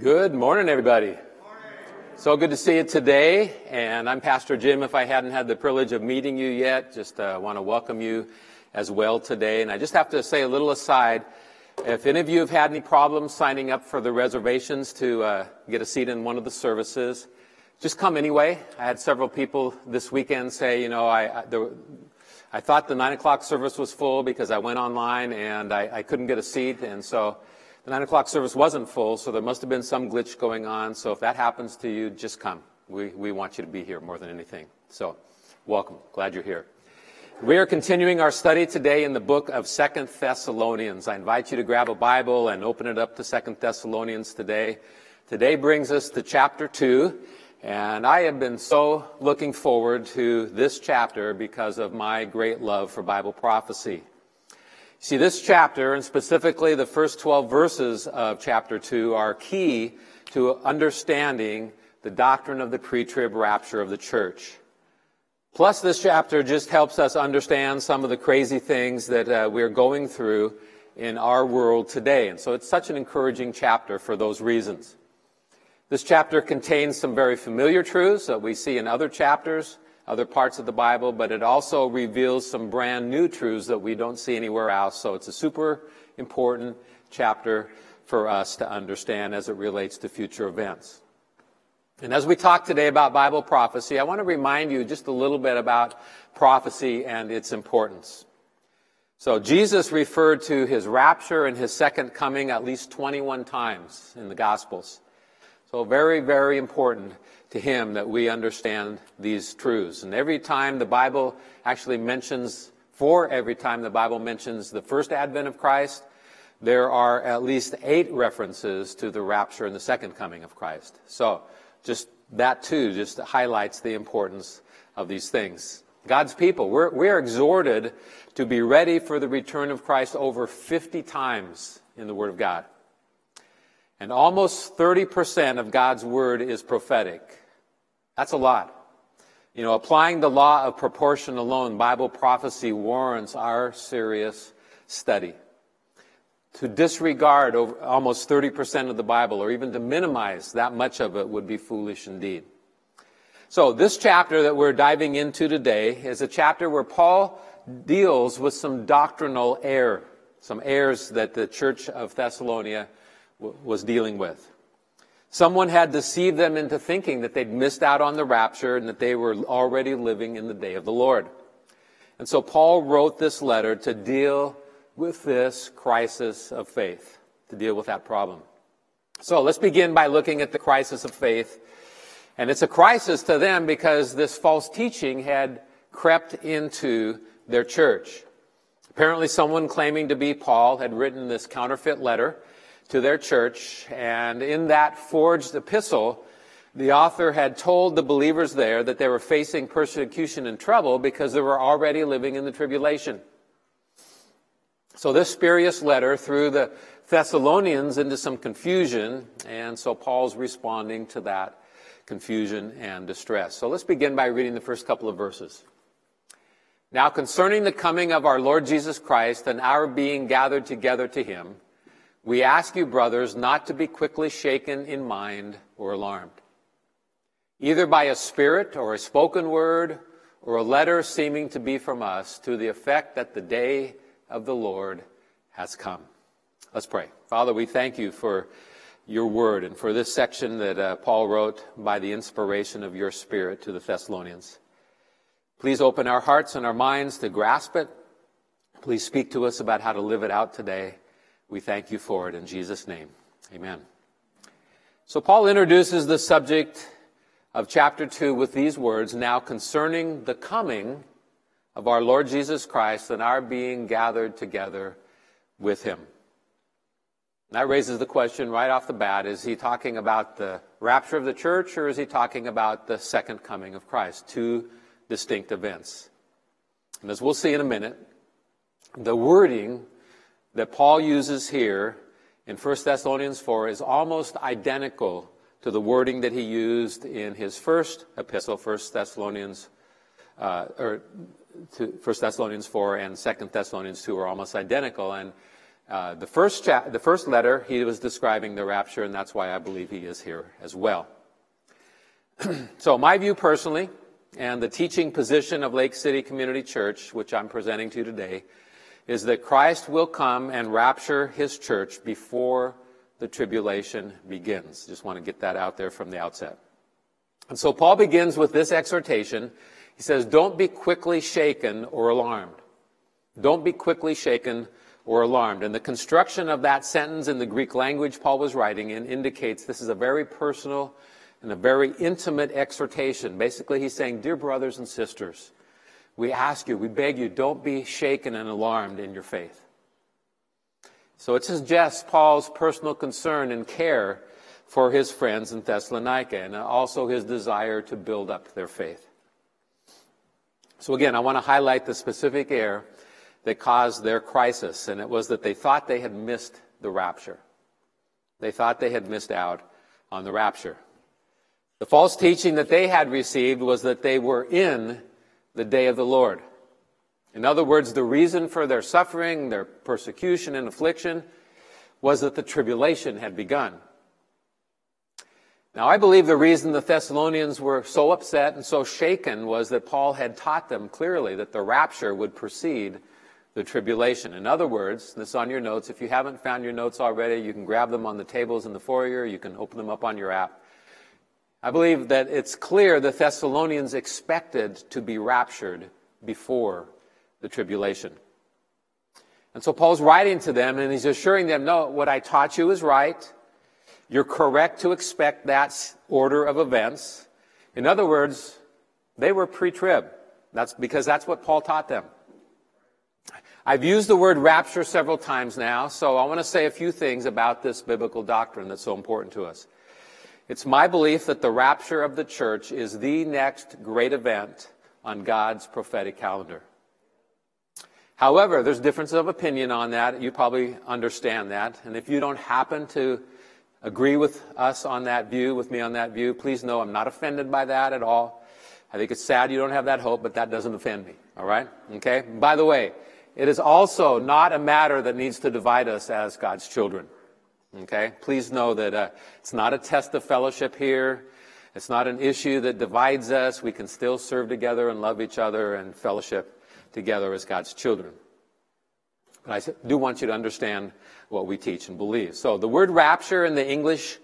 Good morning, everybody. So good to see you today. And I'm Pastor Jim. If I hadn't had the privilege of meeting you yet, just uh, want to welcome you as well today. And I just have to say a little aside. If any of you have had any problems signing up for the reservations to uh, get a seat in one of the services, just come anyway. I had several people this weekend say, you know, I, I, I thought the 9 o'clock service was full because I went online and I, I couldn't get a seat. And so the 9 o'clock service wasn't full, so there must have been some glitch going on. So if that happens to you, just come. We, we want you to be here more than anything. So welcome. Glad you're here. We are continuing our study today in the book of Second Thessalonians. I invite you to grab a Bible and open it up to Second Thessalonians today. Today brings us to chapter 2, and I have been so looking forward to this chapter because of my great love for Bible prophecy. See, this chapter, and specifically the first 12 verses of chapter 2, are key to understanding the doctrine of the pre trib rapture of the church. Plus, this chapter just helps us understand some of the crazy things that uh, we're going through in our world today. And so it's such an encouraging chapter for those reasons. This chapter contains some very familiar truths that we see in other chapters other parts of the Bible, but it also reveals some brand new truths that we don't see anywhere else. So it's a super important chapter for us to understand as it relates to future events. And as we talk today about Bible prophecy, I want to remind you just a little bit about prophecy and its importance. So Jesus referred to his rapture and his second coming at least 21 times in the Gospels. So very, very important to him that we understand these truths. And every time the Bible actually mentions, for every time the Bible mentions the first advent of Christ, there are at least eight references to the rapture and the second coming of Christ. So just that too just highlights the importance of these things. God's people, we're, we're exhorted to be ready for the return of Christ over 50 times in the Word of God. And almost 30% of God's Word is prophetic. That's a lot. You know, applying the law of proportion alone, Bible prophecy warrants our serious study. To disregard almost 30% of the Bible or even to minimize that much of it would be foolish indeed. So, this chapter that we're diving into today is a chapter where Paul deals with some doctrinal error, some errors that the church of Thessalonica was dealing with. Someone had deceived them into thinking that they'd missed out on the rapture and that they were already living in the day of the Lord. And so Paul wrote this letter to deal with this crisis of faith, to deal with that problem. So let's begin by looking at the crisis of faith. And it's a crisis to them because this false teaching had crept into their church. Apparently, someone claiming to be Paul had written this counterfeit letter to their church, and in that forged epistle, the author had told the believers there that they were facing persecution and trouble because they were already living in the tribulation. So this spurious letter threw the Thessalonians into some confusion, and so Paul's responding to that confusion and distress. So let's begin by reading the first couple of verses. Now concerning the coming of our Lord Jesus Christ and our being gathered together to him, we ask you, brothers, not to be quickly shaken in mind or alarmed, either by a spirit or a spoken word or a letter seeming to be from us to the effect that the day of the Lord has come. Let's pray. Father, we thank you for your word and for this section that uh, Paul wrote by the inspiration of your spirit to the Thessalonians. Please open our hearts and our minds to grasp it. Please speak to us about how to live it out today. We thank you for it in Jesus' name. Amen. So Paul introduces the subject of chapter 2 with these words Now concerning the coming of our Lord Jesus Christ and our being gathered together with him. That raises the question right off the bat is he talking about the rapture of the church or is he talking about the second coming of Christ? Two distinct events. And as we'll see in a minute, the wording that Paul uses here in 1 Thessalonians 4 is almost identical to the wording that he used in his first epistle, 1 Thessalonians, uh, or to 1 Thessalonians 4 and 2 Thessalonians 2 are almost identical. And Uh, the, first cha- the first letter, he was describing the rapture, and that's why I believe he is here as well. so, my view personally, and the teaching position of Lake City Community Church, which I'm presenting to you today, is that Christ will come and rapture his church before the tribulation begins. Just want to get that out there from the outset. And so Paul begins with this exhortation. He says, Don't be quickly shaken or alarmed. Don't be quickly shaken or alarmed. And the construction of that sentence in the Greek language Paul was writing in indicates this is a very personal and a very intimate exhortation. Basically, he's saying, Dear brothers and sisters, we ask you, we beg you, don't be shaken and alarmed in your faith. So it suggests Paul's personal concern and care for his friends in Thessalonica and also his desire to build up their faith. So again, I want to highlight the specific error that caused their crisis, and it was that they thought they had missed the rapture. They thought they had missed out on the rapture. The false teaching that they had received was that they were in the day of the Lord. In other words, the reason for their suffering, their persecution and affliction, was that the tribulation had begun. Now, I believe the reason the Thessalonians were so upset and so shaken was that Paul had taught them clearly that the rapture would precede the tribulation. In other words, this on your notes. If you haven't found your notes already, you can grab them on the tables in the foyer, you can open them up on your app. I believe that it's clear the Thessalonians expected to be raptured before the tribulation. And so Paul's writing to them and he's assuring them, no, what I taught you is right. You're correct to expect that order of events. In other words, they were pre-trib. That's because that's what Paul taught them. I've used the word rapture several times now, so I want to say a few things about this biblical doctrine that's so important to us. It's my belief that the rapture of the church is the next great event on God's prophetic calendar. However, there's difference of opinion on that. You probably understand that. And if you don't happen to agree with us on that view, with me on that view, please know I'm not offended by that at all. I think it's sad you don't have that hope, but that doesn't offend me. All right? Okay? By the way, it is also not a matter that needs to divide us as God's children. Okay? Please know that uh, it's not a test of fellowship here. It's not an issue that divides us. We can still serve together and love each other and fellowship together as God's children. But I do want you to understand what we teach and believe. So the word rapture in the English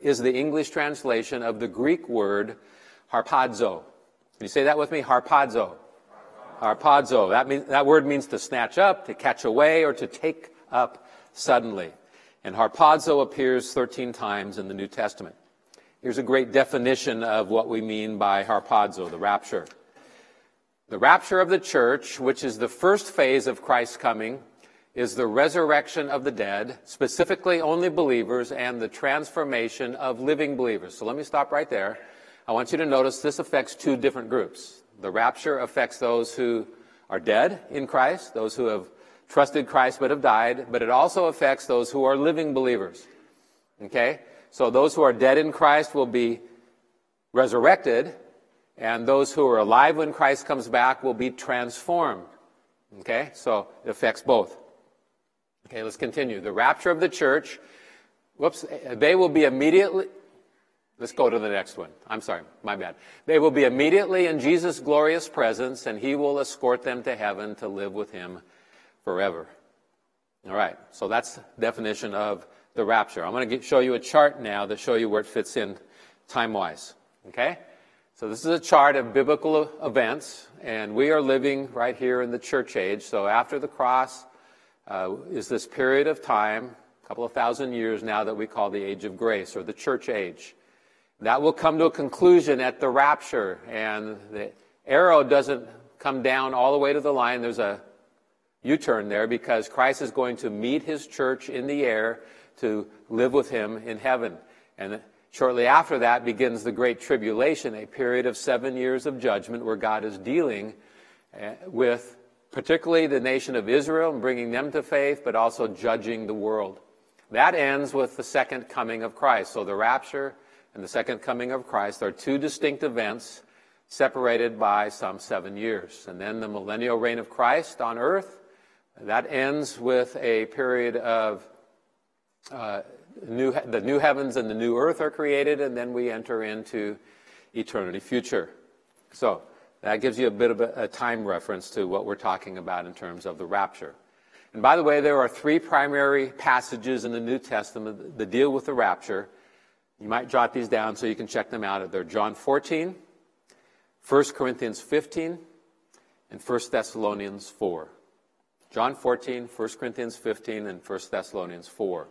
is the English translation of the Greek word harpazo. Can you say that with me? Harpazo. Harpazo. That, that word means to snatch up, to catch away, or to take up suddenly. And harpazo appears 13 times in the New Testament. Here's a great definition of what we mean by harpazo, the rapture. The rapture of the church, which is the first phase of Christ's coming, is the resurrection of the dead, specifically only believers, and the transformation of living believers. So let me stop right there. I want you to notice this affects two different groups. The rapture affects those who are dead in Christ, those who have trusted Christ but have died, but it also affects those who are living believers. Okay? So those who are dead in Christ will be resurrected, and those who are alive when Christ comes back will be transformed. Okay? So it affects both. Okay, let's continue. The rapture of the church, whoops, they will be immediately, Let's go to the next one. I'm sorry, my bad. They will be immediately in Jesus' glorious presence, and he will escort them to heaven to live with him forever. All right, so that's definition of the rapture. I'm going to show you a chart now to show you where it fits in time wise. Okay? So this is a chart of biblical events, and we are living right here in the church age. So after the cross uh, is this period of time, a couple of thousand years now, that we call the age of grace or the church age. That will come to a conclusion at the rapture, and the arrow doesn't come down all the way to the line. There's a U turn there because Christ is going to meet his church in the air to live with him in heaven. And shortly after that begins the Great Tribulation, a period of seven years of judgment where God is dealing eh, with particularly the nation of Israel and bringing them to faith, but also judging the world. That ends with the second coming of Christ. So the rapture and the second coming of Christ are two distinct events separated by some seven years. And then the millennial reign of Christ on earth, That ends with a period of uh, new, the new heavens and the new earth are created, and then we enter into eternity future. So that gives you a bit of a, a time reference to what we're talking about in terms of the rapture. And by the way, there are three primary passages in the New Testament that deal with the rapture. You might jot these down so you can check them out. They're John 14, 1 Corinthians 15, and 1 Thessalonians 4. John 14, 1 Corinthians 15, and 1 Thessalonians 4.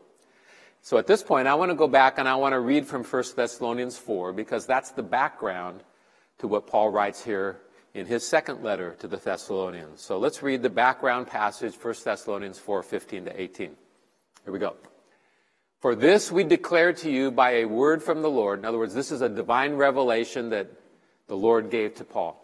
So at this point, I want to go back and I want to read from 1 Thessalonians 4 because that's the background to what Paul writes here in his second letter to the Thessalonians. So let's read the background passage, 1 Thessalonians 4 15 to 18. Here we go. For this we declare to you by a word from the Lord. In other words, this is a divine revelation that the Lord gave to Paul.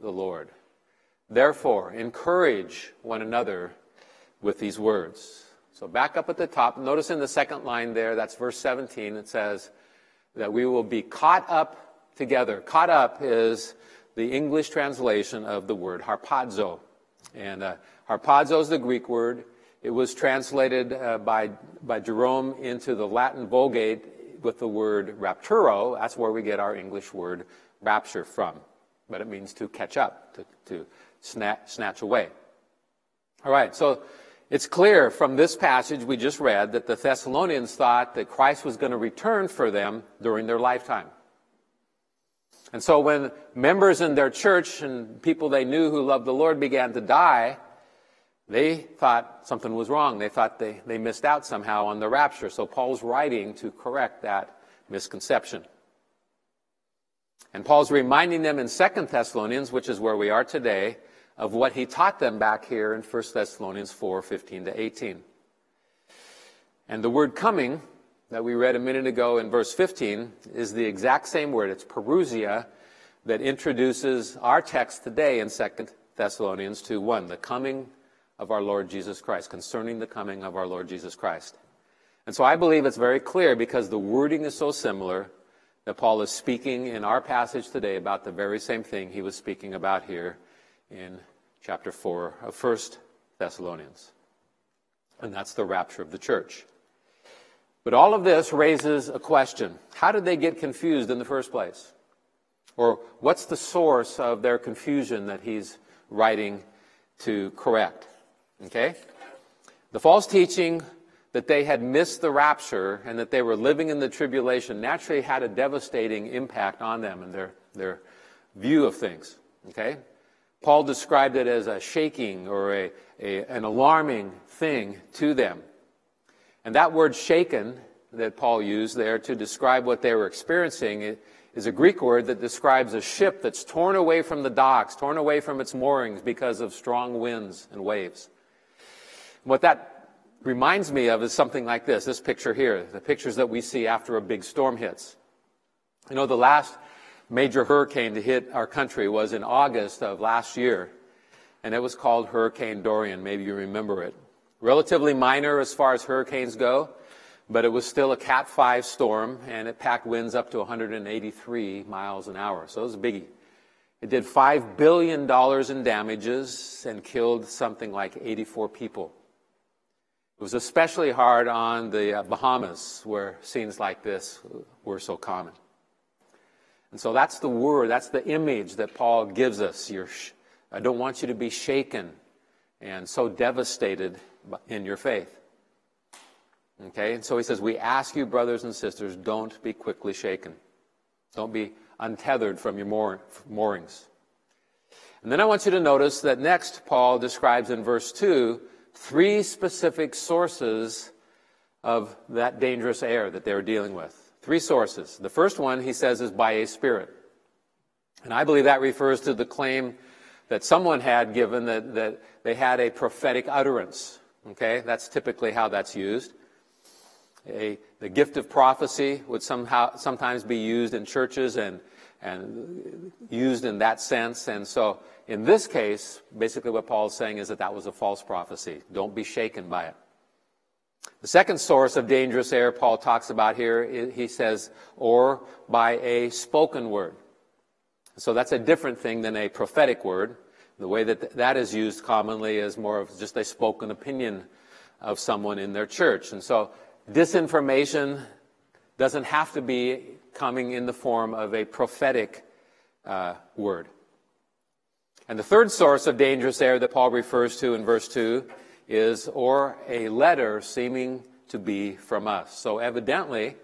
the Lord. Therefore, encourage one another with these words. So back up at the top, notice in the second line there, that's verse 17, it says that we will be caught up together. Caught up is the English translation of the word harpazo. And uh, harpazo is the Greek word. It was translated uh, by, by Jerome into the Latin Vulgate with the word rapturo. That's where we get our English word rapture from. But it means to catch up, to, to snatch, snatch away. All right, so it's clear from this passage we just read that the Thessalonians thought that Christ was going to return for them during their lifetime. And so when members in their church and people they knew who loved the Lord began to die, they thought something was wrong. They thought they, they missed out somehow on the rapture. So Paul's writing to correct that misconception. And Paul's reminding them in 2 Thessalonians, which is where we are today, of what he taught them back here in 1 Thessalonians 4 15 to 18. And the word coming that we read a minute ago in verse 15 is the exact same word. It's parousia that introduces our text today in 2 Thessalonians 2 1, the coming of our Lord Jesus Christ, concerning the coming of our Lord Jesus Christ. And so I believe it's very clear because the wording is so similar that Paul is speaking in our passage today about the very same thing he was speaking about here in chapter 4 of 1 Thessalonians. And that's the rapture of the church. But all of this raises a question. How did they get confused in the first place? Or what's the source of their confusion that he's writing to correct? Okay? The false teaching that they had missed the rapture and that they were living in the tribulation naturally had a devastating impact on them and their, their view of things. Okay? Paul described it as a shaking or a, a, an alarming thing to them. And that word shaken that Paul used there to describe what they were experiencing is a Greek word that describes a ship that's torn away from the docks, torn away from its moorings because of strong winds and waves. What that reminds me of is something like this this picture here, the pictures that we see after a big storm hits. You know, the last major hurricane to hit our country was in August of last year, and it was called Hurricane Dorian. Maybe you remember it. Relatively minor as far as hurricanes go, but it was still a Cat 5 storm, and it packed winds up to 183 miles an hour. So it was a biggie. It did $5 billion in damages and killed something like 84 people. It was especially hard on the uh, Bahamas, where scenes like this were so common. And so that's the word, that's the image that Paul gives us. You're, I don't want you to be shaken and so devastated in your faith. Okay, and so he says, We ask you, brothers and sisters, don't be quickly shaken. Don't be untethered from your moorings. And then I want you to notice that next, Paul describes in verse 2 three specific sources of that dangerous air that they're dealing with. Three sources. The first one, he says, is by a spirit. And I believe that refers to the claim that someone had given that, that they had a prophetic utterance. Okay, that's typically how that's used. A, the gift of prophecy would somehow sometimes be used in churches and and used in that sense. And so, in this case, basically what Paul is saying is that that was a false prophecy. Don't be shaken by it. The second source of dangerous error Paul talks about here, he says, or by a spoken word. So that's a different thing than a prophetic word. The way that that is used commonly is more of just a spoken opinion of someone in their church. And so disinformation doesn't have to be coming in the form of a prophetic uh, word. And the third source of dangerous error that Paul refers to in verse 2 is, or a letter seeming to be from us. So evidently,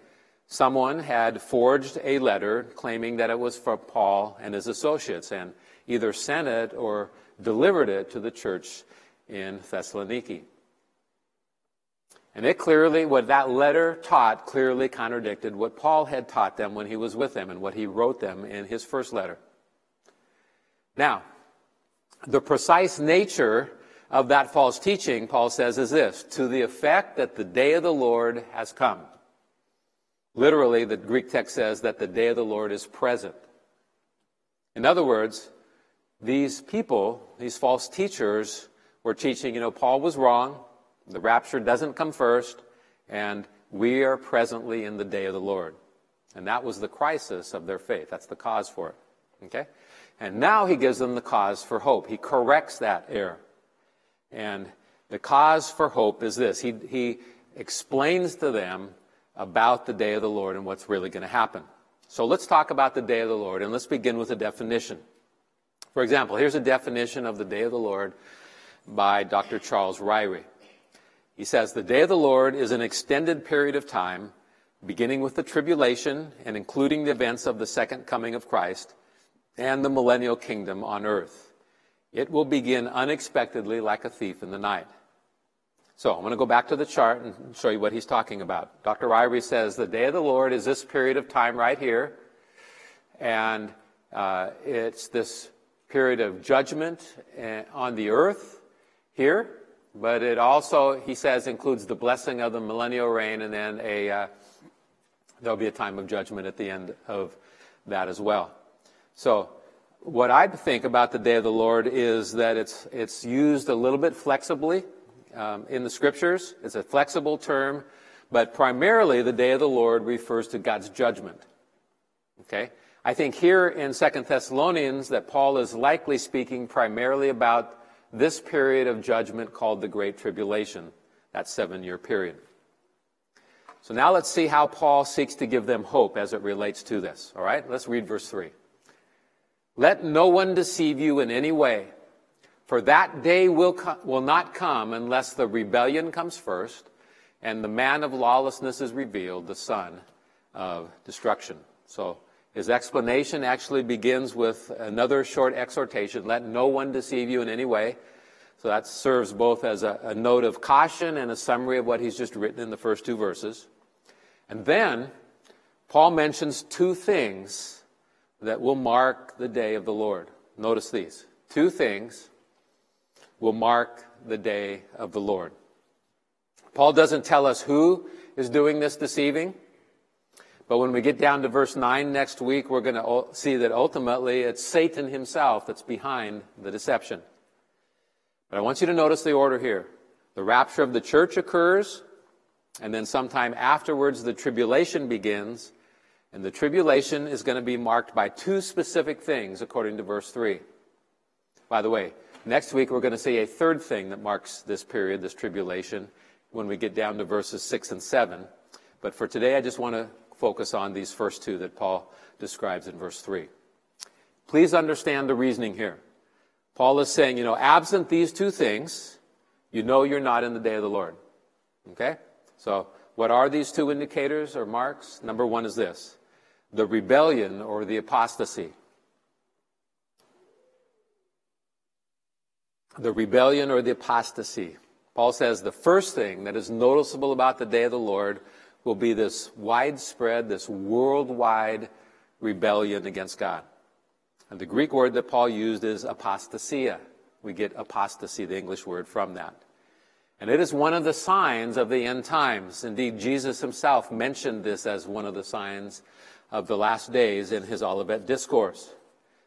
someone had forged a letter claiming that it was from Paul and his associates and either sent it or delivered it to the church in Thessaloniki. And it clearly, what that letter taught, clearly contradicted what Paul had taught them when he was with them and what he wrote them in his first letter. Now, the precise nature of that false teaching, Paul says, is this to the effect that the day of the Lord has come. Literally, the Greek text says that the day of the Lord is present. In other words, these people, these false teachers, were teaching, you know, Paul was wrong. The rapture doesn't come first, and we are presently in the day of the Lord. And that was the crisis of their faith. That's the cause for it. Okay? And now he gives them the cause for hope. He corrects that error. And the cause for hope is this he, he explains to them about the day of the Lord and what's really going to happen. So let's talk about the day of the Lord, and let's begin with a definition. For example, here's a definition of the day of the Lord by Dr. Charles Ryrie. He says, The day of the Lord is an extended period of time, beginning with the tribulation and including the events of the second coming of Christ and the millennial kingdom on earth. It will begin unexpectedly like a thief in the night. So I'm going to go back to the chart and show you what he's talking about. Dr. Ryrie says the day of the Lord is this period of time right here, and uh, it's this period of judgment eh, on the earth here, but it also, he says, includes the blessing of the millennial reign, and then a uh, there'll be a time of judgment at the end of that as well. So, what I think about the day of the Lord is that it's it's used a little bit flexibly um, in the scriptures. It's a flexible term, but primarily the day of the Lord refers to God's judgment. Okay. I think here in Second Thessalonians that Paul is likely speaking primarily about this period of judgment called the Great Tribulation, that seven year period. So now let's see how Paul seeks to give them hope as it relates to this. All right, let's read verse 3. Let no one deceive you in any way, for that day will, co- will not come unless the rebellion comes first and the man of lawlessness is revealed, the son of destruction. So his explanation actually begins with another short exhortation let no one deceive you in any way. So that serves both as a, a, note of caution and a summary of what he's just written in the first two verses. And then Paul mentions two things that will mark the day of the Lord. Notice these two things will mark the day of the Lord. Paul doesn't tell us who is doing this deceiving. But when we get down to verse 9 next week, we're going to see that ultimately it's Satan himself that's behind the deception. But I want you to notice the order here. The rapture of the church occurs, and then sometime afterwards the tribulation begins, and the tribulation is going to be marked by two specific things according to verse 3. By the way, next week we're going to see a third thing that marks this period, this tribulation, when we get down to verses 6 and 7. But for today, I just want to focus on these first two that Paul describes in verse 3. Please understand the reasoning here. Paul is saying, you know, absent these two things, you know you're not in the day of the Lord. Okay? So, what are these two indicators or marks? Number one is this the rebellion or the apostasy. The rebellion or the apostasy. Paul says the first thing that is noticeable about the day of the Lord will be this widespread, this worldwide rebellion against God. And the Greek word that Paul used is apostasia. We get apostasy, the English word, from that. And it is one of the signs of the end times. Indeed, Jesus himself mentioned this as one of the signs of the last days in his Olivet Discourse.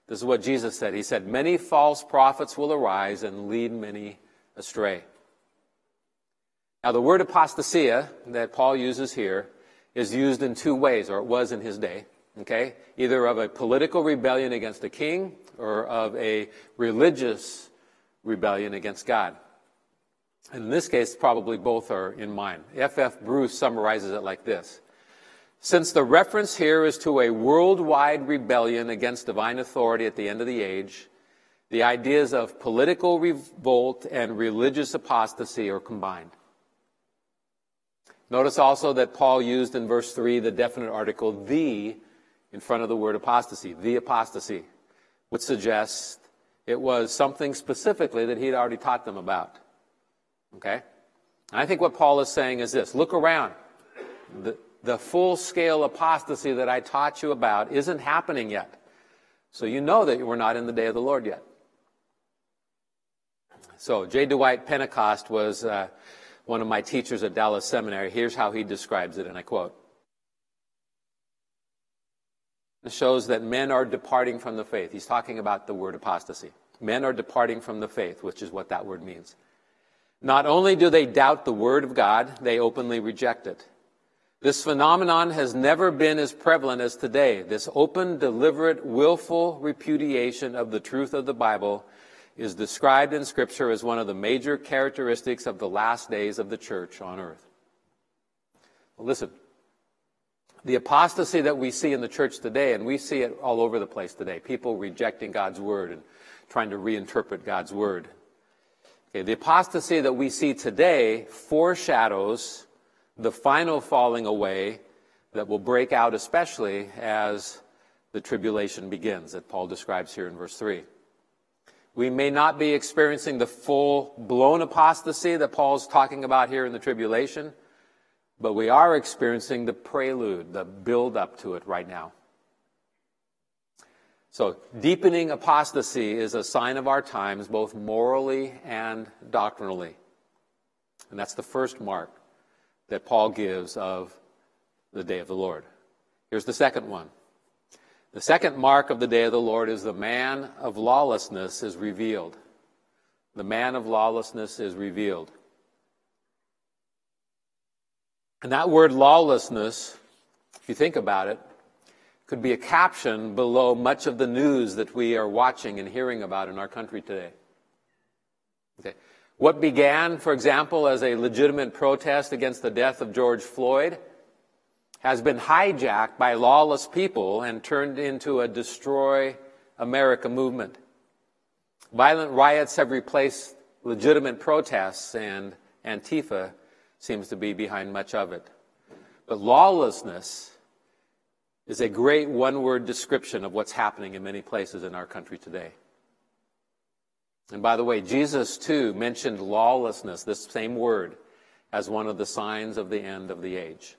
This is what Jesus said. He said, Many false prophets will arise and lead many astray. Now, the word apostasia that Paul uses here is used in two ways, or it was in his day. Okay? Either of a political rebellion against a king or of a religious rebellion against God. And in this case, probably both are in mind. F. F. Bruce summarizes it like this Since the reference here is to a worldwide rebellion against divine authority at the end of the age, the ideas of political revolt and religious apostasy are combined. Notice also that Paul used in verse 3 the definite article the in front of the word apostasy, the apostasy, which suggests it was something specifically that he had already taught them about. Okay? And I think what Paul is saying is this look around. The, the full scale apostasy that I taught you about isn't happening yet. So you know that we're not in the day of the Lord yet. So, J. Dwight Pentecost was uh, one of my teachers at Dallas Seminary. Here's how he describes it, and I quote It shows that men are departing from the faith. He's talking about the word apostasy. Men are departing from the faith, which is what that word means. Not only do they doubt the Word of God, they openly reject it. This phenomenon has never been as prevalent as today. This open, deliberate, willful repudiation of the truth of the Bible is described in Scripture as one of the major characteristics of the last days of the church on earth. Well, listen, the apostasy that we see in the church today, and we see it all over the place today, people rejecting God's Word and trying to reinterpret God's Word. Okay, the apostasy that we see today foreshadows the final falling away that will break out, especially as the tribulation begins, that Paul describes here in verse 3. We may not be experiencing the full blown apostasy that Paul's talking about here in the tribulation, but we are experiencing the prelude, the build up to it right now. So, deepening apostasy is a sign of our times, both morally and doctrinally. And that's the first mark that Paul gives of the day of the Lord. Here's the second one. The second mark of the day of the Lord is the man of lawlessness is revealed. The man of lawlessness is revealed. And that word lawlessness, if you think about it, could be a caption below much of the news that we are watching and hearing about in our country today. Okay. What began, for example, as a legitimate protest against the death of George Floyd has been hijacked by lawless people and turned into a destroy America movement. Violent riots have replaced legitimate protests, and Antifa seems to be behind much of it. But lawlessness is a great one word description of what's happening in many places in our country today. And by the way, Jesus too mentioned lawlessness, this same word, as one of the signs of the end of the age.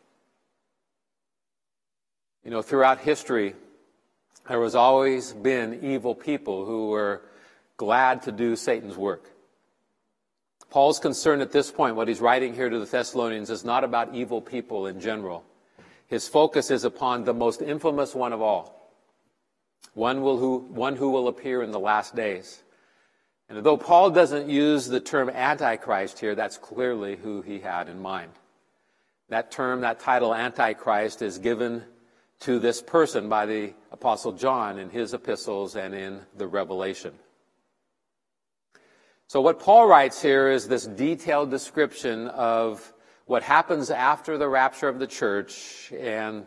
You know, throughout history, there has always been evil people who were glad to do Satan's work. Paul's concern at this point, what he's writing here to the Thessalonians, is not about evil people in general. His focus is upon the most infamous one of all, one, will who, one who will appear in the last days. And though Paul doesn't use the term Antichrist here, that's clearly who he had in mind. That term, that title, Antichrist, is given to this person by the Apostle John in his epistles and in the Revelation. So, what Paul writes here is this detailed description of what happens after the rapture of the church and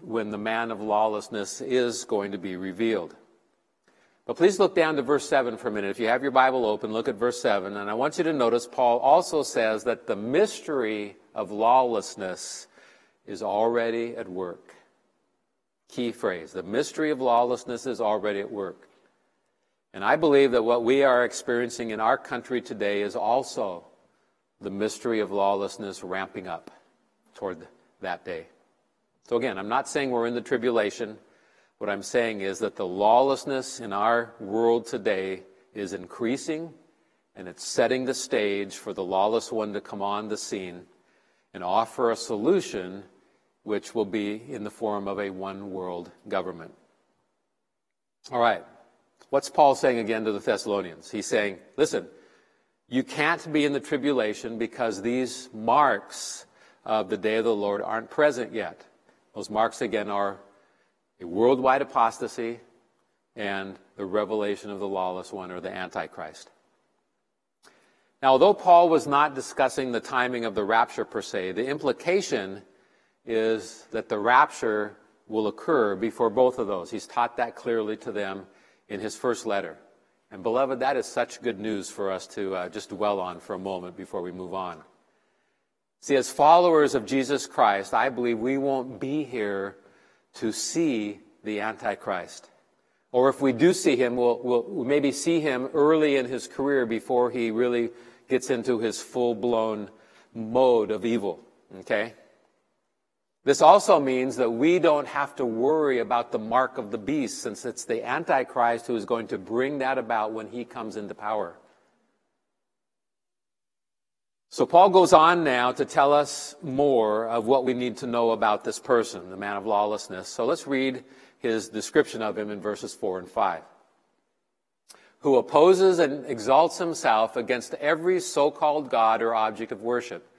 when the man of lawlessness is going to be revealed. But please look down to verse 7 for a minute. If you have your Bible open, look at verse 7. And I want you to notice Paul also says that the mystery of lawlessness is already at work. Key phrase the mystery of lawlessness is already at work. And I believe that what we are experiencing in our country today is also the mystery of lawlessness ramping up toward that day. So, again, I'm not saying we're in the tribulation. What I'm saying is that the lawlessness in our world today is increasing and it's setting the stage for the lawless one to come on the scene and offer a solution which will be in the form of a one world government. All right. What's Paul saying again to the Thessalonians? He's saying, listen, you can't be in the tribulation because these marks of the day of the Lord aren't present yet. Those marks, again, are a worldwide apostasy and the revelation of the lawless one or the Antichrist. Now, although Paul was not discussing the timing of the rapture per se, the implication is that the rapture will occur before both of those. He's taught that clearly to them in his first letter. And, beloved, that is such good news for us to uh, just dwell on for a moment before we move on. See, as followers of Jesus Christ, I believe we won't be here to see the Antichrist. Or if we do see him, we'll, we'll maybe see him early in his career before he really gets into his full blown mode of evil. Okay? This also means that we don't have to worry about the mark of the beast, since it's the Antichrist who is going to bring that about when he comes into power. So Paul goes on now to tell us more of what we need to know about this person, the man of lawlessness. So let's read his description of him in verses 4 and 5. Who opposes and exalts himself against every so called God or object of worship,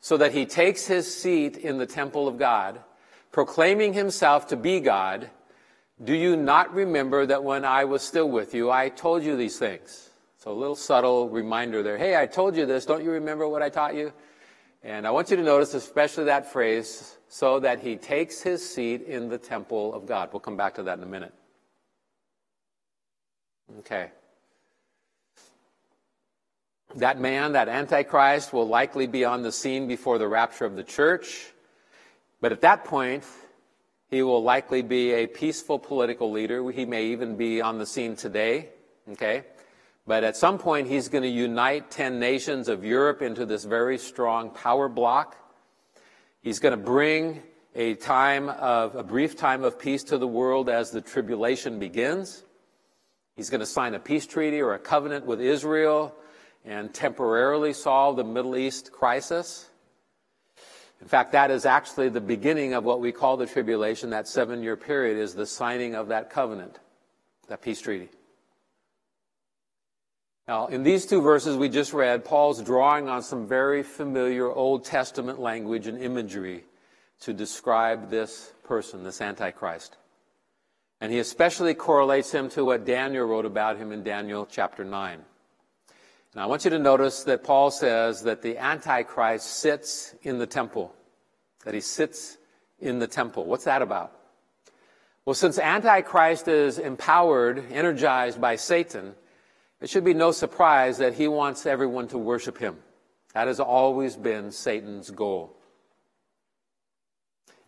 so that he takes his seat in the temple of God, proclaiming himself to be God. Do you not remember that when I was still with you, I told you these things? So a little subtle reminder there. Hey, I told you this. Don't you remember what I taught you? And I want you to notice especially that phrase, so that he takes his seat in the temple of God. We'll come back to that in a minute. Okay. That man, that Antichrist, will likely be on the scene before the rapture of the church. But at that point, he will likely be a peaceful political leader. He may even be on the scene today. Okay? But at some point, he's going to unite 10 nations of Europe into this very strong power block. He's going to bring a time of, a brief time of peace to the world as the tribulation begins. He's going to sign a peace treaty or a covenant with Israel and temporarily solve the Middle East crisis. In fact, that is actually the beginning of what we call the tribulation. That seven year period is the signing of that covenant, that peace treaty. Now, in these two verses we just read, Paul's drawing on some very familiar Old Testament language and imagery to describe this person, this Antichrist. And he especially correlates him to what Daniel wrote about him in Daniel chapter 9. Now, I want you to notice that Paul says that the Antichrist sits in the temple, that he sits in the temple. What's that about? Well, since Antichrist is empowered, energized by Satan, it should be no surprise that he wants everyone to worship him. That has always been Satan's goal.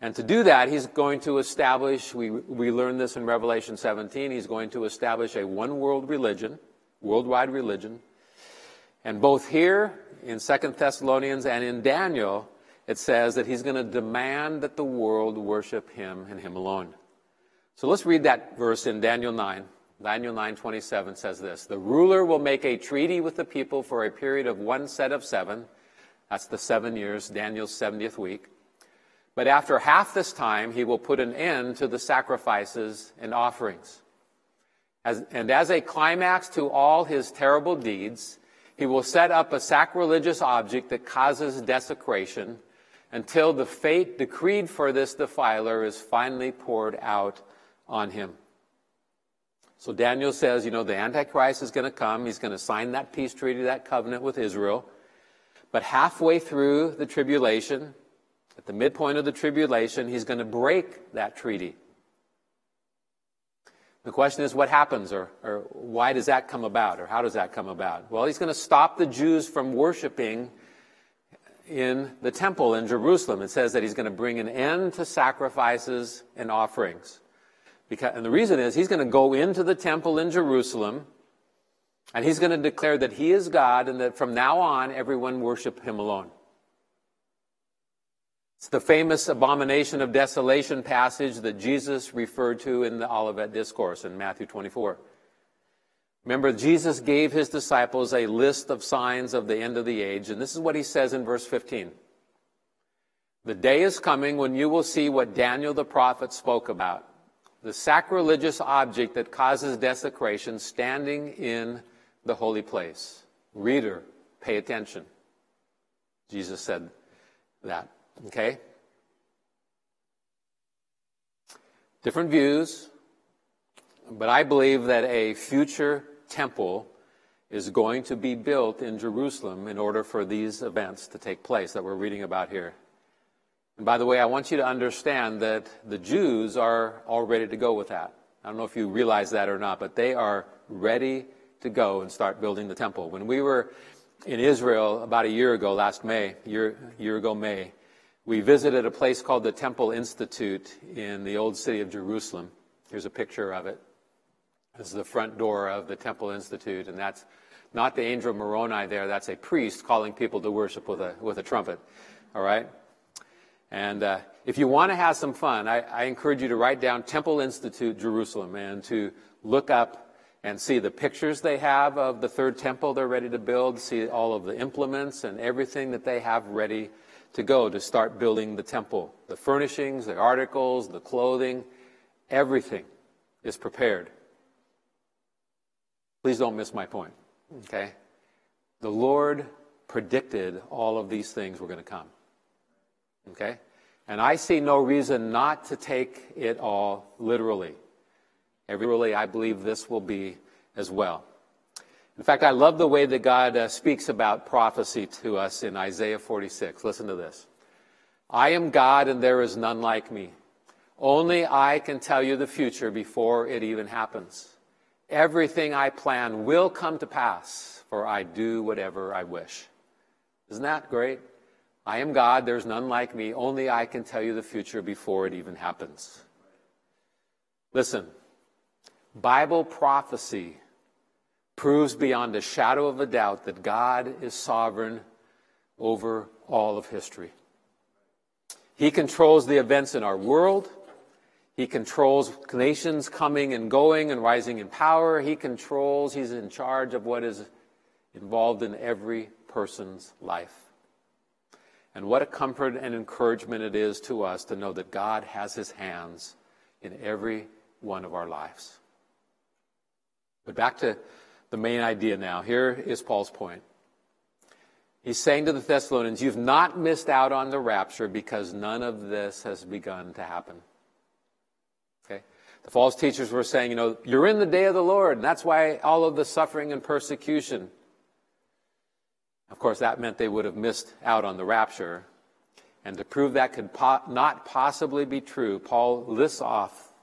And to do that, he's going to establish, we, we learned this in Revelation 17, he's going to establish a one world religion, worldwide religion. And both here in Second Thessalonians and in Daniel, it says that he's going to demand that the world worship him and him alone. So let's read that verse in Daniel 9. Daniel 9:27 says this, "The ruler will make a treaty with the people for a period of one set of 7. That's the 7 years, Daniel's 70th week. But after half this time, he will put an end to the sacrifices and offerings. As, and as a climax to all his terrible deeds, he will set up a sacrilegious object that causes desecration until the fate decreed for this defiler is finally poured out on him. So Daniel says, you know, the Antichrist is going to come. He's going to sign that peace treaty, that covenant with Israel. But halfway through the tribulation, at the midpoint of the tribulation, he's going to break that treaty. The question is, what happens, or, or why does that come about, or how does that come about? Well, he's going to stop the Jews from worshiping in the temple in Jerusalem. It says that he's going to bring an end to sacrifices and offerings. Because, and the reason is he's going to go into the temple in Jerusalem and he's going to declare that he is God and that from now on everyone worship him alone. It's the famous abomination of desolation passage that Jesus referred to in the Olivet Discourse in Matthew 24. Remember, Jesus gave his disciples a list of signs of the end of the age, and this is what he says in verse 15. The day is coming when you will see what Daniel the prophet spoke about the sacrilegious object that causes desecration standing in the holy place. Reader, pay attention. Jesus said that. Okay? Different views, but I believe that a future temple is going to be built in Jerusalem in order for these events to take place that we're reading about here. And by the way, I want you to understand that the Jews are all ready to go with that. I don't know if you realize that or not, but they are ready to go and start building the temple. When we were in Israel about a year ago, last May, year, year ago May, we visited a place called the Temple Institute in the old city of Jerusalem. Here's a picture of it. This is the front door of the Temple Institute, and that's not the angel Moroni there. That's a priest calling people to worship with a, with a trumpet. All right? And uh, if you want to have some fun, I, I, encourage you to write down Temple Institute Jerusalem and to look up and see the pictures they have of the third temple they're ready to build, see all of the implements and everything that they have ready to go to start building the temple. The furnishings, the articles, the clothing, everything is prepared. Please don't miss my point, okay? The Lord predicted all of these things were going to come. Okay? And I see no reason not to take it all literally. Literally, I believe this will be as well. In fact, I love the way that God uh, speaks about prophecy to us in Isaiah 46. Listen to this. I am God and there is none like me. Only I can tell you the future before it even happens. Everything I plan will come to pass, for I do whatever I wish. Isn't that great? I am God, there's none like me. Only I can tell you the future before it even happens. Listen, Bible prophecy proves beyond a shadow of a doubt that God is sovereign over all of history. He controls the events in our world. He controls nations coming and going and rising in power. He controls, he's in charge of what is involved in every person's life. And what a comfort and encouragement it is to us to know that God has his hands in every one of our lives. But back to the main idea now. Here is Paul's point. He's saying to the Thessalonians, You've not missed out on the rapture because none of this has begun to happen. Okay? The false teachers were saying, You know, you're in the day of the Lord, and that's why all of the suffering and persecution. Of course, that meant they would have missed out on the rapture. And to prove that could po- not possibly be true, Paul lists off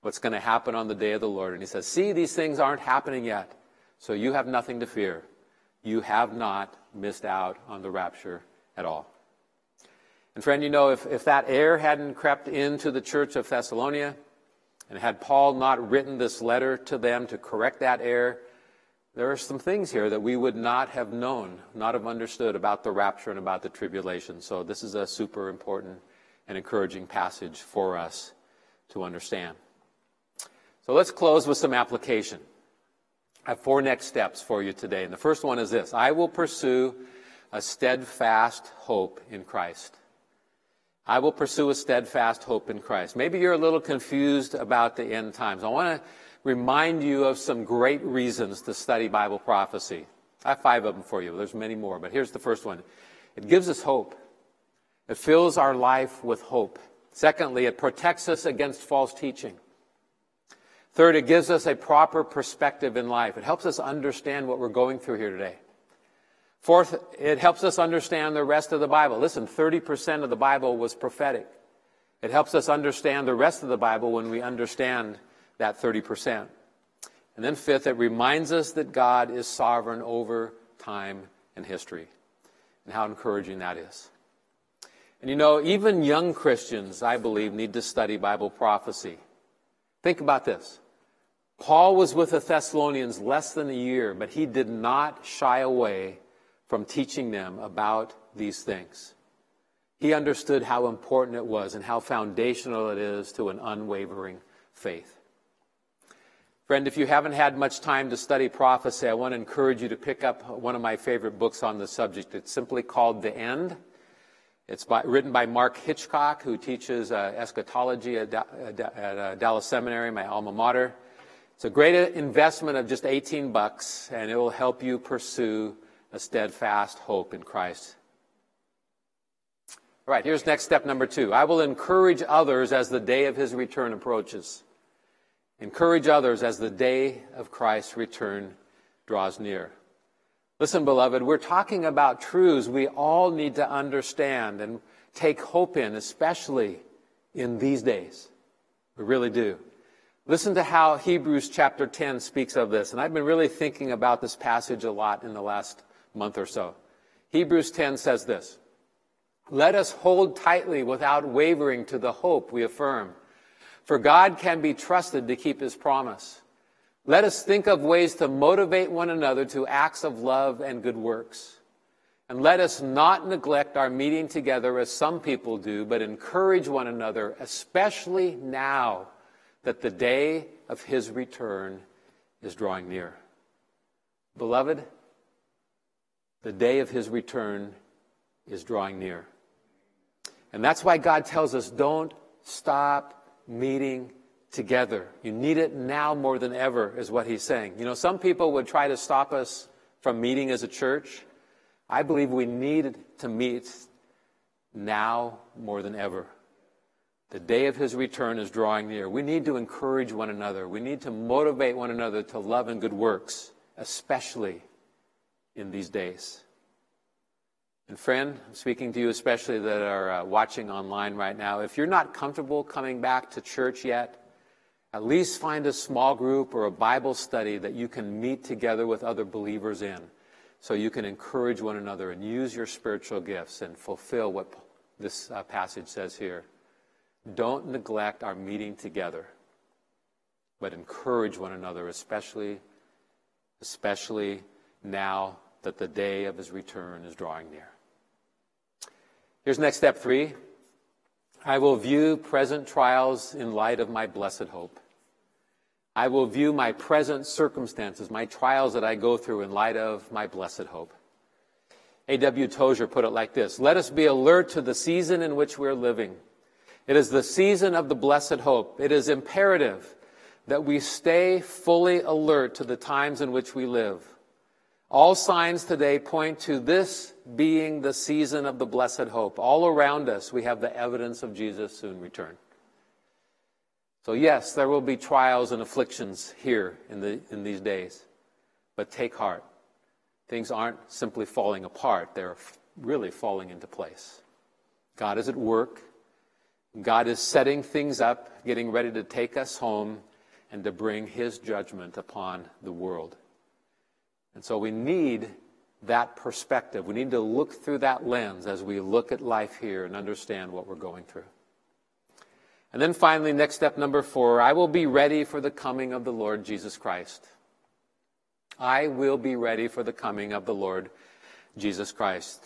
what's going to happen on the day of the Lord. And he says, See, these things aren't happening yet, so you have nothing to fear. You have not missed out on the rapture at all. And friend, you know, if, if that air hadn't crept into the church of Thessalonia, and had Paul not written this letter to them to correct that error, there are some things here that we would not have known, not have understood about the rapture and about the tribulation. So this is a super important and encouraging passage for us to understand. So let's close with some application. I have four next steps for you today. And the first one is this I will pursue a steadfast hope in Christ. I will pursue a steadfast hope in Christ. Maybe you're a little confused about the end times. I want to remind you of some great reasons to study Bible prophecy. I have five of them for you. There's many more, but here's the first one. It gives us hope. It fills our life with hope. Secondly, it protects us against false teaching. Third, it gives us a proper perspective in life. It helps us understand what we're going through here today. Fourth, it helps us understand the rest of the Bible. Listen, 30% of the Bible was prophetic. It helps us understand the rest of the Bible when we understand that 30%. And then, fifth, it reminds us that God is sovereign over time and history, and how encouraging that is. And you know, even young Christians, I believe, need to study Bible prophecy. Think about this. Paul was with the Thessalonians less than a year, but he did not shy away from teaching them about these things. He understood how important it was and how foundational it is to an unwavering faith. Friend, if you haven't had much time to study prophecy, I want to encourage you to pick up one of my favorite books on the subject. It's simply called The End. It's by, written by Mark Hitchcock, who teaches uh, eschatology at, at uh, Dallas Seminary, my alma mater. It's a great investment of just 18 bucks, and it will help you pursue a steadfast hope in Christ. All right, here's next step number two. I will encourage others as the day of his return approaches. Encourage others as the day of Christ's return draws near. Listen, beloved, we're talking about truths we all need to understand and take hope in, especially in these days. We really do. Listen to how Hebrews chapter 10 speaks of this. And I've been really thinking about this passage a lot in the last month or so. Hebrews 10 says this Let us hold tightly without wavering to the hope we affirm for God can be trusted to keep his promise. Let us think of ways to motivate one another to acts of love and good works. And let us not neglect our meeting together as some people do, but encourage one another, especially now that the day of his return is drawing near. Beloved, the day of his return is drawing near. And that's why God tells us don't stop meeting together. You need it now more than ever, is what he's saying. You know, some people would try to stop us from meeting as a church. I believe we need to meet now more than ever. The day of his return is drawing near. We need to encourage one another. We need to motivate one another to love and good works, especially in these days. And friend, I'm speaking to you especially that are uh, watching online right now. If you're not comfortable coming back to church yet, at least find a small group or a Bible study that you can meet together with other believers in so you can encourage one another and use your spiritual gifts and fulfill what this uh, passage says here. Don't neglect our meeting together, but encourage one another, especially, especially now that the day of his return is drawing near. Here's next step three. I will view present trials in light of my blessed hope. I will view my present circumstances, my trials that I go through in light of my blessed hope. A.W. Tozer put it like this Let us be alert to the season in which we're living. It is the season of the blessed hope. It is imperative that we stay fully alert to the times in which we live. All signs today point to this being the season of the blessed hope. All around us, we have the evidence of Jesus' soon return. So, yes, there will be trials and afflictions here in, the, in these days, but take heart. Things aren't simply falling apart, they're really falling into place. God is at work. God is setting things up, getting ready to take us home and to bring his judgment upon the world. And so we need that perspective. We need to look through that lens as we look at life here and understand what we're going through. And then finally, next step number four I will be ready for the coming of the Lord Jesus Christ. I will be ready for the coming of the Lord Jesus Christ.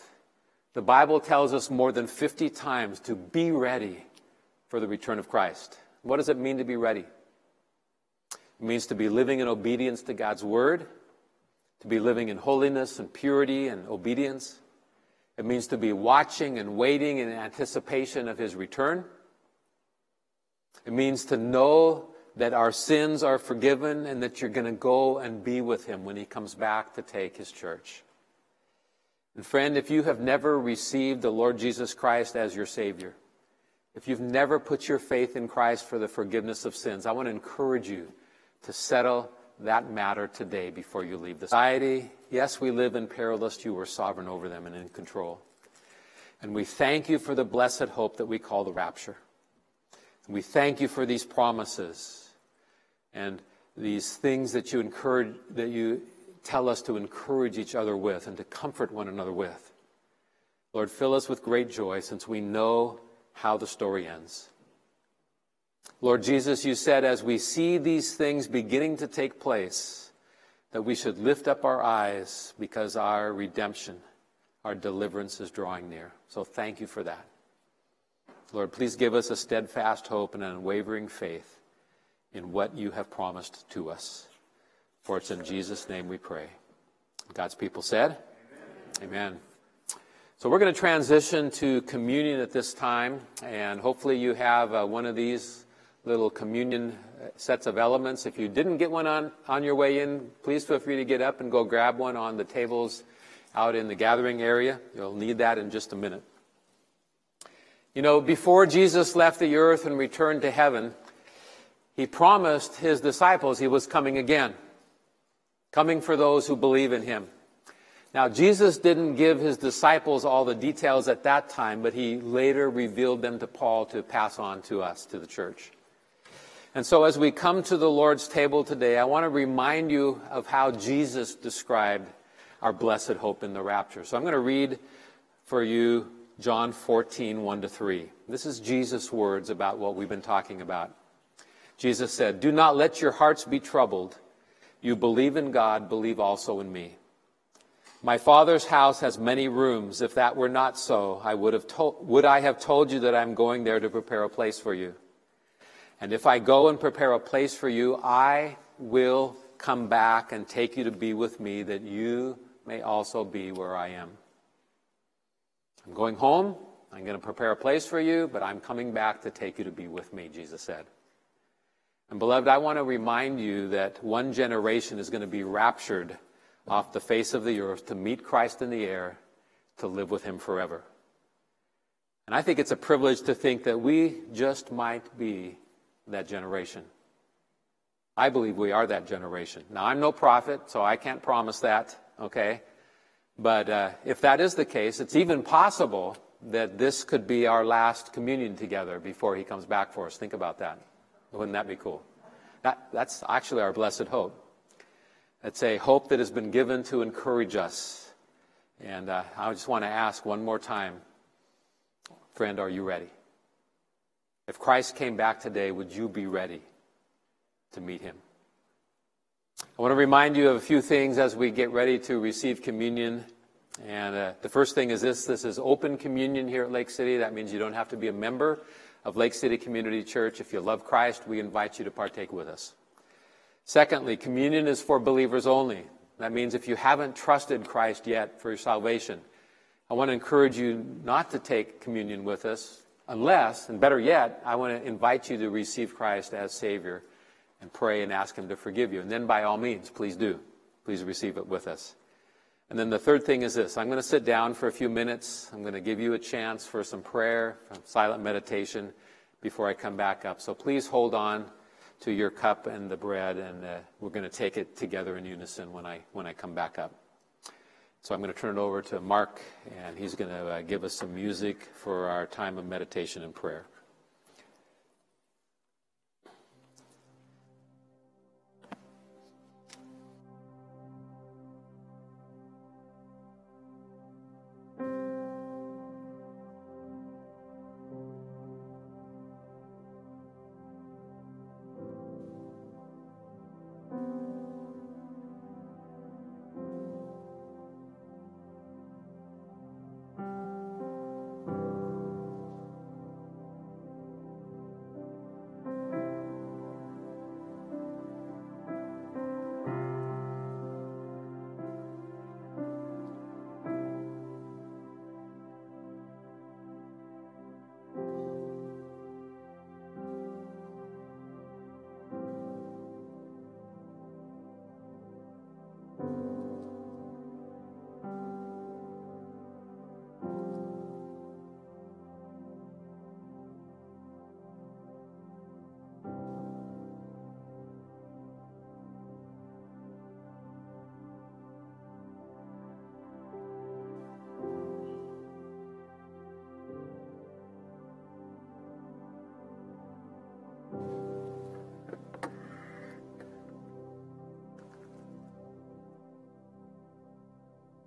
The Bible tells us more than 50 times to be ready for the return of Christ. What does it mean to be ready? It means to be living in obedience to God's word to be living in holiness and purity and obedience. It means to be watching and waiting in anticipation of his return. It means to know that our sins are forgiven and that you're going to go and be with him when he comes back to take his church. And friend, if you have never received the Lord Jesus Christ as your Savior, if you've never put your faith in Christ for the forgiveness of sins, I want to encourage you to settle that matter today before you leave the society. Yes, we live in perilous. You are sovereign over them and in control. And we thank you for the blessed hope that we call the rapture. And we thank you for these promises and these things that you encourage, that you tell us to encourage each other with and to comfort one another with. Lord, fill us with great joy since we know how the story ends. Lord Jesus, you said as we see these things beginning to take place, that we should lift up our eyes because our redemption, our deliverance is drawing near. So thank you for that. Lord, please give us a steadfast hope and an unwavering faith in what you have promised to us. For it's in Jesus' name we pray. God's people said, Amen. Amen. So we're going to transition to communion at this time, and hopefully you have uh, one of these little communion uh, sets of elements. If you didn't get one on, on your way in, please feel free to get up and go grab one on the tables out in the gathering area. You'll need that in just a minute. You know, before Jesus left the earth and returned to heaven, he promised his disciples he was coming again, coming for those who believe in him. Now, Jesus didn't give his disciples all the details at that time, but he later revealed them to Paul to pass on to us, to the church. And so, as we come to the Lord's table today, I want to remind you of how Jesus described our blessed hope in the rapture. So, I'm going to read for you John 14, 1 to 3. This is Jesus' words about what we've been talking about. Jesus said, Do not let your hearts be troubled. You believe in God, believe also in me. My Father's house has many rooms. If that were not so, I would, have told, would I have told you that I'm going there to prepare a place for you. And if I go and prepare a place for you, I will come back and take you to be with me, that you may also be where I am. I'm going home. I'm going to prepare a place for you, but I'm coming back to take you to be with me, Jesus said. And beloved, I want to remind you that one generation is going to be raptured off the face of the earth to meet Christ in the air, to live with him forever. And I think it's a privilege to think that we just might be that generation. I believe we are that generation. Now, I'm no prophet, so I can't promise that, okay? But uh, if that is the case, it's even possible that this could be our last communion together before he comes back for us. Think about that. Wouldn't that be cool? That, that's actually our blessed hope. It's a hope that has been given to encourage us. And uh, I just want to ask one more time, friend, are you ready? If Christ came back today, would you be ready to meet him? I want to remind you of a few things as we get ready to receive communion. And uh, the first thing is this this is open communion here at Lake City. That means you don't have to be a member of Lake City Community Church. If you love Christ, we invite you to partake with us. Secondly, communion is for believers only. That means if you haven't trusted Christ yet for your salvation, I want to encourage you not to take communion with us unless, and better yet, I want to invite you to receive Christ as Savior and pray and ask Him to forgive you. And then, by all means, please do. Please receive it with us. And then the third thing is this I'm going to sit down for a few minutes. I'm going to give you a chance for some prayer, some silent meditation before I come back up. So please hold on to your cup and the bread, and uh, we're going to take it together in unison when I, when I come back up. So I'm going to turn it over to Mark, and he's going to uh, give us some music for our time of meditation and prayer.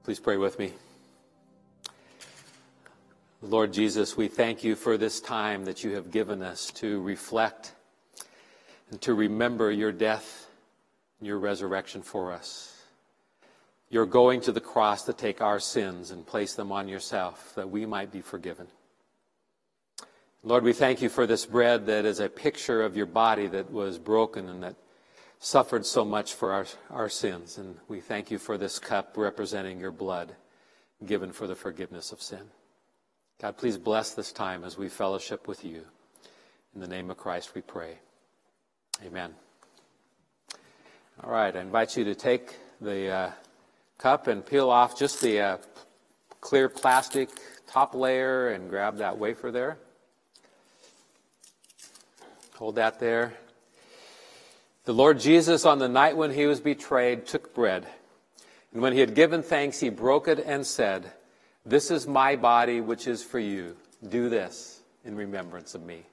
Please pray with me. Lord Jesus, we thank you for this time that you have given us to reflect and to remember your death and your resurrection for us. You're going to the cross to take our sins and place them on yourself that we might be forgiven. Lord, we thank you for this bread that is a picture of your body that was broken and that suffered so much for our, our sins. And we thank you for this cup representing your blood given for the forgiveness of sin. God, please bless this time as we fellowship with you. In the name of Christ we pray. Amen. All right, I invite you to take the uh, cup and peel off just the uh, clear plastic top layer and grab that wafer there. Hold that there. The Lord Jesus, on the night when he was betrayed, took bread. And when he had given thanks, he broke it and said, This is my body, which is for you. Do this in remembrance of me.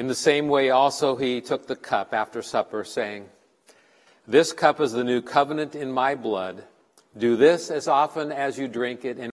In the same way, also, he took the cup after supper, saying, This cup is the new covenant in my blood. Do this as often as you drink it in